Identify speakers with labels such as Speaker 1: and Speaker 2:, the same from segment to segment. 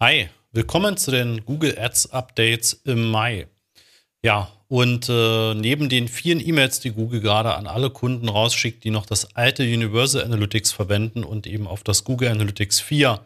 Speaker 1: Hi, willkommen zu den Google Ads Updates im Mai. Ja, und äh, neben den vielen E-Mails, die Google gerade an alle Kunden rausschickt, die noch das alte Universal Analytics verwenden und eben auf das Google Analytics 4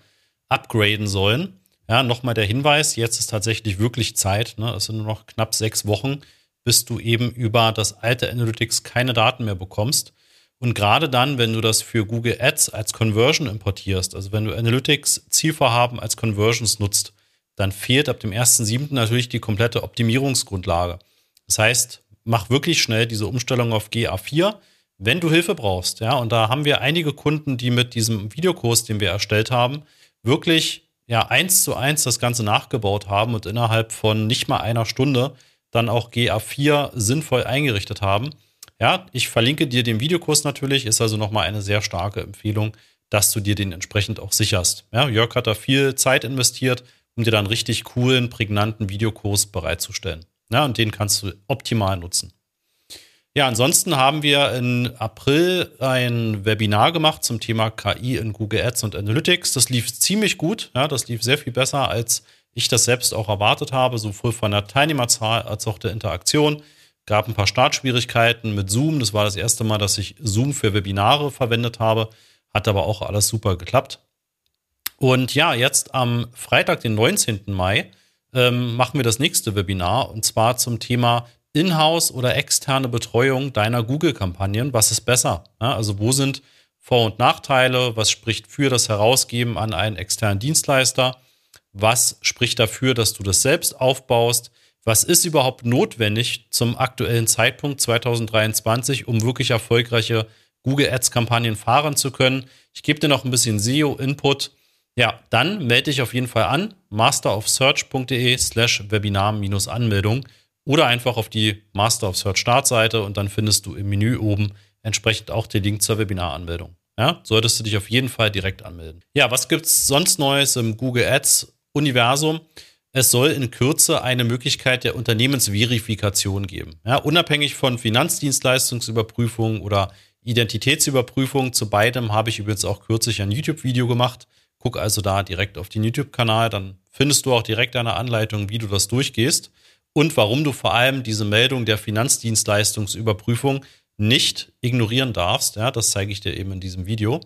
Speaker 1: upgraden sollen, ja, nochmal der Hinweis, jetzt ist tatsächlich wirklich Zeit, ne? es sind nur noch knapp sechs Wochen, bis du eben über das alte Analytics keine Daten mehr bekommst. Und gerade dann, wenn du das für Google Ads als Conversion importierst, also wenn du Analytics Zielvorhaben als Conversions nutzt, dann fehlt ab dem 1.7. natürlich die komplette Optimierungsgrundlage. Das heißt, mach wirklich schnell diese Umstellung auf GA4, wenn du Hilfe brauchst. Ja, und da haben wir einige Kunden, die mit diesem Videokurs, den wir erstellt haben, wirklich ja eins zu eins das Ganze nachgebaut haben und innerhalb von nicht mal einer Stunde dann auch GA4 sinnvoll eingerichtet haben. Ja, ich verlinke dir den Videokurs natürlich, ist also nochmal eine sehr starke Empfehlung, dass du dir den entsprechend auch sicherst. Ja, Jörg hat da viel Zeit investiert, um dir dann richtig coolen, prägnanten Videokurs bereitzustellen. Ja, und den kannst du optimal nutzen. Ja, ansonsten haben wir im April ein Webinar gemacht zum Thema KI in Google Ads und Analytics. Das lief ziemlich gut. Ja, das lief sehr viel besser, als ich das selbst auch erwartet habe, sowohl von der Teilnehmerzahl als auch der Interaktion. Gab ein paar Startschwierigkeiten mit Zoom. Das war das erste Mal, dass ich Zoom für Webinare verwendet habe. Hat aber auch alles super geklappt. Und ja, jetzt am Freitag, den 19. Mai, ähm, machen wir das nächste Webinar und zwar zum Thema Inhouse oder externe Betreuung deiner Google-Kampagnen. Was ist besser? Ja, also wo sind Vor- und Nachteile? Was spricht für das Herausgeben an einen externen Dienstleister? Was spricht dafür, dass du das selbst aufbaust? Was ist überhaupt notwendig zum aktuellen Zeitpunkt 2023, um wirklich erfolgreiche Google Ads-Kampagnen fahren zu können. Ich gebe dir noch ein bisschen SEO-Input. Ja, dann melde dich auf jeden Fall an, masterofsearch.de slash Webinar-Anmeldung oder einfach auf die Master of Search Startseite und dann findest du im Menü oben entsprechend auch den Link zur Webinaranmeldung. Ja, solltest du dich auf jeden Fall direkt anmelden. Ja, was gibt's sonst Neues im Google Ads Universum? Es soll in Kürze eine Möglichkeit der Unternehmensverifikation geben. Ja, unabhängig von Finanzdienstleistungsüberprüfung oder Identitätsüberprüfung. Zu beidem habe ich übrigens auch kürzlich ein YouTube-Video gemacht. Guck also da direkt auf den YouTube-Kanal, dann findest du auch direkt eine Anleitung, wie du das durchgehst und warum du vor allem diese Meldung der Finanzdienstleistungsüberprüfung nicht ignorieren darfst. Ja, das zeige ich dir eben in diesem Video.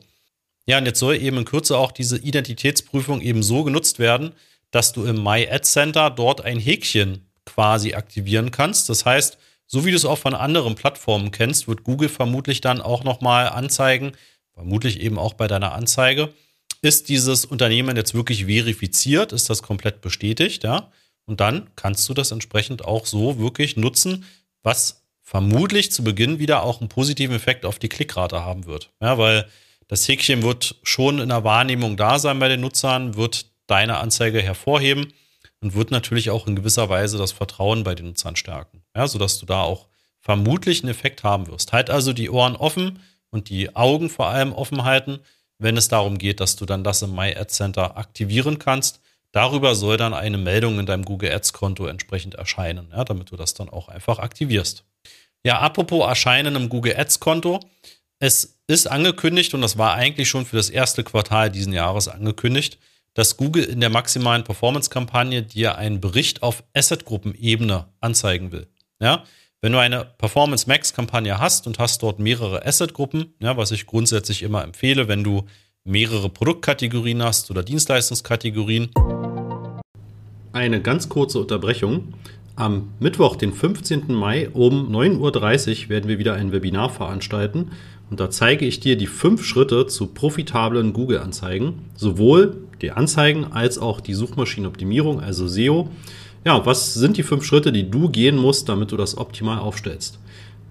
Speaker 1: Ja, und jetzt soll eben in Kürze auch diese Identitätsprüfung eben so genutzt werden, dass du im My Ad Center dort ein Häkchen quasi aktivieren kannst. Das heißt, so wie du es auch von anderen Plattformen kennst, wird Google vermutlich dann auch nochmal anzeigen, vermutlich eben auch bei deiner Anzeige, ist dieses Unternehmen jetzt wirklich verifiziert, ist das komplett bestätigt, ja? Und dann kannst du das entsprechend auch so wirklich nutzen, was vermutlich zu Beginn wieder auch einen positiven Effekt auf die Klickrate haben wird. Ja, weil das Häkchen wird schon in der Wahrnehmung da sein bei den Nutzern, wird deine Anzeige hervorheben und wird natürlich auch in gewisser Weise das Vertrauen bei den Nutzern stärken, ja, sodass du da auch vermutlich einen Effekt haben wirst. Halt also die Ohren offen und die Augen vor allem offen halten, wenn es darum geht, dass du dann das im My Ad Center aktivieren kannst. Darüber soll dann eine Meldung in deinem Google Ads Konto entsprechend erscheinen, ja, damit du das dann auch einfach aktivierst. Ja, apropos Erscheinen im Google Ads Konto. Es ist angekündigt und das war eigentlich schon für das erste Quartal diesen Jahres angekündigt, dass Google in der maximalen Performance-Kampagne dir einen Bericht auf Asset-Gruppenebene anzeigen will. Ja, wenn du eine Performance Max-Kampagne hast und hast dort mehrere Asset-Gruppen, ja, was ich grundsätzlich immer empfehle, wenn du mehrere Produktkategorien hast oder Dienstleistungskategorien. Eine ganz kurze Unterbrechung. Am Mittwoch, den 15. Mai um 9.30 Uhr werden wir wieder ein Webinar veranstalten und da zeige ich dir die fünf Schritte zu profitablen Google-Anzeigen, sowohl die Anzeigen als auch die Suchmaschinenoptimierung, also SEO. Ja, was sind die fünf Schritte, die du gehen musst, damit du das optimal aufstellst?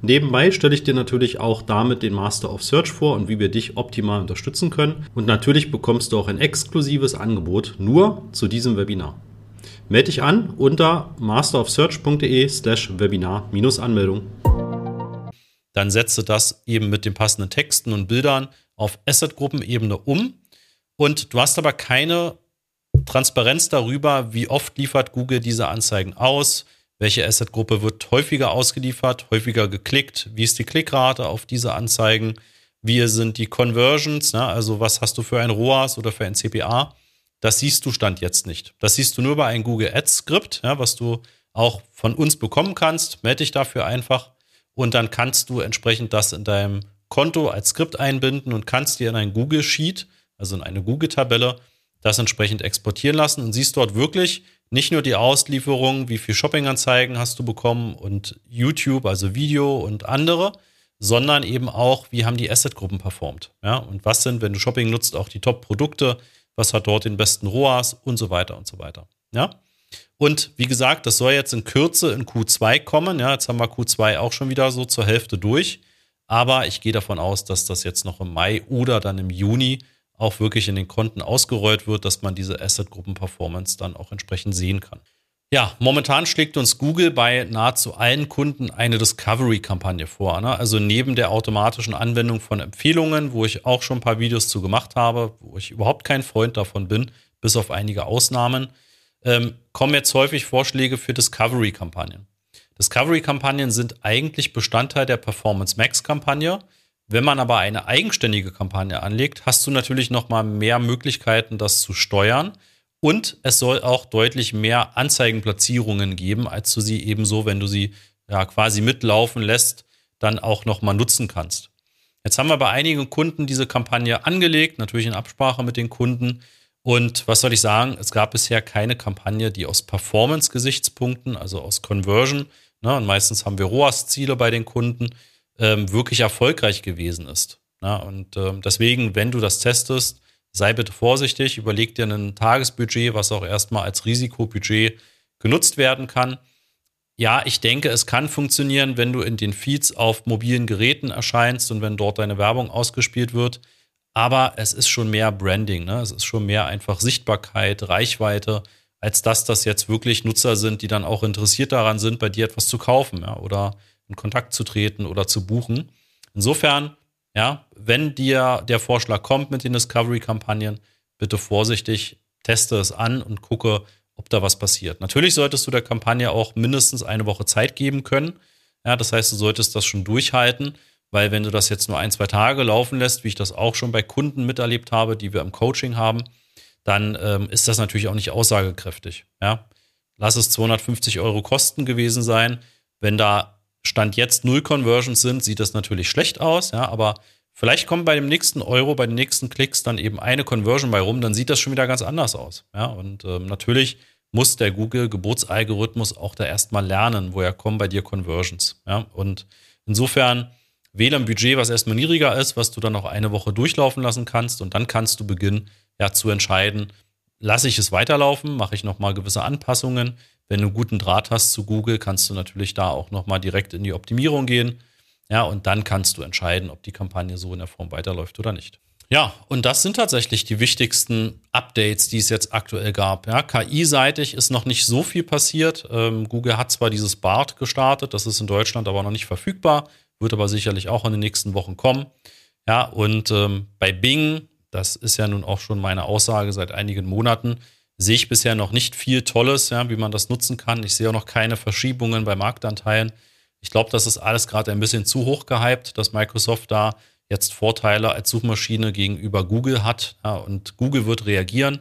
Speaker 1: Nebenbei stelle ich dir natürlich auch damit den Master of Search vor und wie wir dich optimal unterstützen können. Und natürlich bekommst du auch ein exklusives Angebot nur zu diesem Webinar. Melde dich an unter masterofsearch.de slash Webinar-Anmeldung. Dann setze das eben mit den passenden Texten und Bildern auf Asset-Gruppenebene um. Und du hast aber keine Transparenz darüber, wie oft liefert Google diese Anzeigen aus, welche Asset-Gruppe wird häufiger ausgeliefert, häufiger geklickt, wie ist die Klickrate auf diese Anzeigen, wie sind die Conversions, ne? also was hast du für ein ROAS oder für ein CPA. das siehst du Stand jetzt nicht. Das siehst du nur bei einem Google Ads Skript, ja, was du auch von uns bekommen kannst. Melde dich dafür einfach und dann kannst du entsprechend das in deinem Konto als Skript einbinden und kannst dir in ein Google Sheet, also in eine Google Tabelle, das entsprechend exportieren lassen und siehst dort wirklich nicht nur die Auslieferung, wie viel Shoppinganzeigen hast du bekommen und YouTube, also Video und andere, sondern eben auch, wie haben die Asset-Gruppen performt. Ja, und was sind, wenn du Shopping nutzt, auch die Top-Produkte, was hat dort den besten ROAS und so weiter und so weiter. Ja. Und wie gesagt, das soll jetzt in Kürze in Q2 kommen. Ja, jetzt haben wir Q2 auch schon wieder so zur Hälfte durch. Aber ich gehe davon aus, dass das jetzt noch im Mai oder dann im Juni auch wirklich in den Konten ausgerollt wird, dass man diese Asset-Gruppen-Performance dann auch entsprechend sehen kann. Ja, momentan schlägt uns Google bei nahezu allen Kunden eine Discovery-Kampagne vor. Ne? Also neben der automatischen Anwendung von Empfehlungen, wo ich auch schon ein paar Videos zu gemacht habe, wo ich überhaupt kein Freund davon bin, bis auf einige Ausnahmen, ähm, kommen jetzt häufig Vorschläge für Discovery-Kampagnen. Discovery-Kampagnen sind eigentlich Bestandteil der Performance Max-Kampagne. Wenn man aber eine eigenständige Kampagne anlegt, hast du natürlich noch mal mehr Möglichkeiten, das zu steuern und es soll auch deutlich mehr Anzeigenplatzierungen geben, als du sie ebenso, wenn du sie ja quasi mitlaufen lässt, dann auch nochmal nutzen kannst. Jetzt haben wir bei einigen Kunden diese Kampagne angelegt, natürlich in Absprache mit den Kunden. Und was soll ich sagen? Es gab bisher keine Kampagne, die aus Performance-Gesichtspunkten, also aus Conversion, ne, und meistens haben wir ROAS-Ziele bei den Kunden, ähm, wirklich erfolgreich gewesen ist. Ne? Und ähm, deswegen, wenn du das testest, sei bitte vorsichtig, überleg dir ein Tagesbudget, was auch erstmal als Risikobudget genutzt werden kann. Ja, ich denke, es kann funktionieren, wenn du in den Feeds auf mobilen Geräten erscheinst und wenn dort deine Werbung ausgespielt wird. Aber es ist schon mehr Branding, ne? es ist schon mehr einfach Sichtbarkeit, Reichweite, als dass das jetzt wirklich Nutzer sind, die dann auch interessiert daran sind, bei dir etwas zu kaufen ja? oder in Kontakt zu treten oder zu buchen. Insofern ja, wenn dir der Vorschlag kommt mit den Discovery-Kampagnen, bitte vorsichtig, teste es an und gucke, ob da was passiert. Natürlich solltest du der Kampagne auch mindestens eine Woche Zeit geben können. Ja, das heißt, du solltest das schon durchhalten, weil wenn du das jetzt nur ein, zwei Tage laufen lässt, wie ich das auch schon bei Kunden miterlebt habe, die wir im Coaching haben, dann ähm, ist das natürlich auch nicht aussagekräftig. Ja, lass es 250 Euro Kosten gewesen sein. Wenn da Stand jetzt null Conversions sind, sieht das natürlich schlecht aus, ja, aber vielleicht kommt bei dem nächsten Euro, bei den nächsten Klicks dann eben eine Conversion bei rum, dann sieht das schon wieder ganz anders aus, ja, und ähm, natürlich muss der Google Geburtsalgorithmus auch da erstmal lernen, woher kommen bei dir Conversions, ja, und insofern wähle ein Budget, was erstmal niedriger ist, was du dann auch eine Woche durchlaufen lassen kannst und dann kannst du beginnen, ja, zu entscheiden, lasse ich es weiterlaufen, mache ich nochmal gewisse Anpassungen, wenn du einen guten Draht hast zu Google, kannst du natürlich da auch nochmal direkt in die Optimierung gehen. Ja, und dann kannst du entscheiden, ob die Kampagne so in der Form weiterläuft oder nicht. Ja, und das sind tatsächlich die wichtigsten Updates, die es jetzt aktuell gab. Ja, KI-seitig ist noch nicht so viel passiert. Ähm, Google hat zwar dieses BART gestartet, das ist in Deutschland aber noch nicht verfügbar, wird aber sicherlich auch in den nächsten Wochen kommen. Ja, und ähm, bei Bing, das ist ja nun auch schon meine Aussage seit einigen Monaten, sehe ich bisher noch nicht viel Tolles, ja, wie man das nutzen kann. Ich sehe auch noch keine Verschiebungen bei Marktanteilen. Ich glaube, das ist alles gerade ein bisschen zu hoch gehypt, dass Microsoft da jetzt Vorteile als Suchmaschine gegenüber Google hat. Ja, und Google wird reagieren.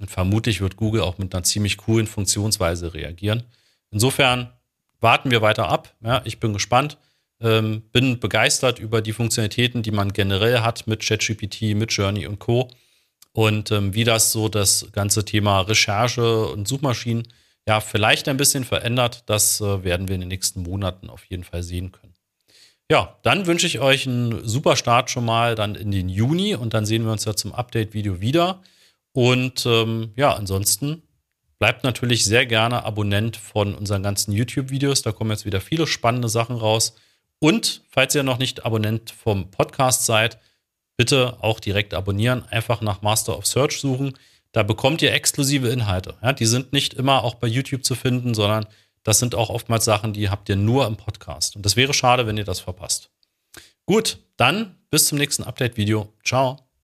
Speaker 1: Und vermutlich wird Google auch mit einer ziemlich coolen Funktionsweise reagieren. Insofern warten wir weiter ab. Ja, ich bin gespannt. Ähm, bin begeistert über die Funktionalitäten, die man generell hat mit ChatGPT, mit Journey und Co. Und ähm, wie das so das ganze Thema Recherche und Suchmaschinen ja vielleicht ein bisschen verändert, das äh, werden wir in den nächsten Monaten auf jeden Fall sehen können. Ja, dann wünsche ich euch einen super Start schon mal dann in den Juni und dann sehen wir uns ja zum Update-Video wieder. Und ähm, ja, ansonsten bleibt natürlich sehr gerne Abonnent von unseren ganzen YouTube-Videos. Da kommen jetzt wieder viele spannende Sachen raus. Und falls ihr noch nicht Abonnent vom Podcast seid, bitte auch direkt abonnieren, einfach nach Master of Search suchen. Da bekommt ihr exklusive Inhalte. Ja, die sind nicht immer auch bei YouTube zu finden, sondern das sind auch oftmals Sachen, die habt ihr nur im Podcast. Und das wäre schade, wenn ihr das verpasst. Gut, dann bis zum nächsten Update-Video. Ciao.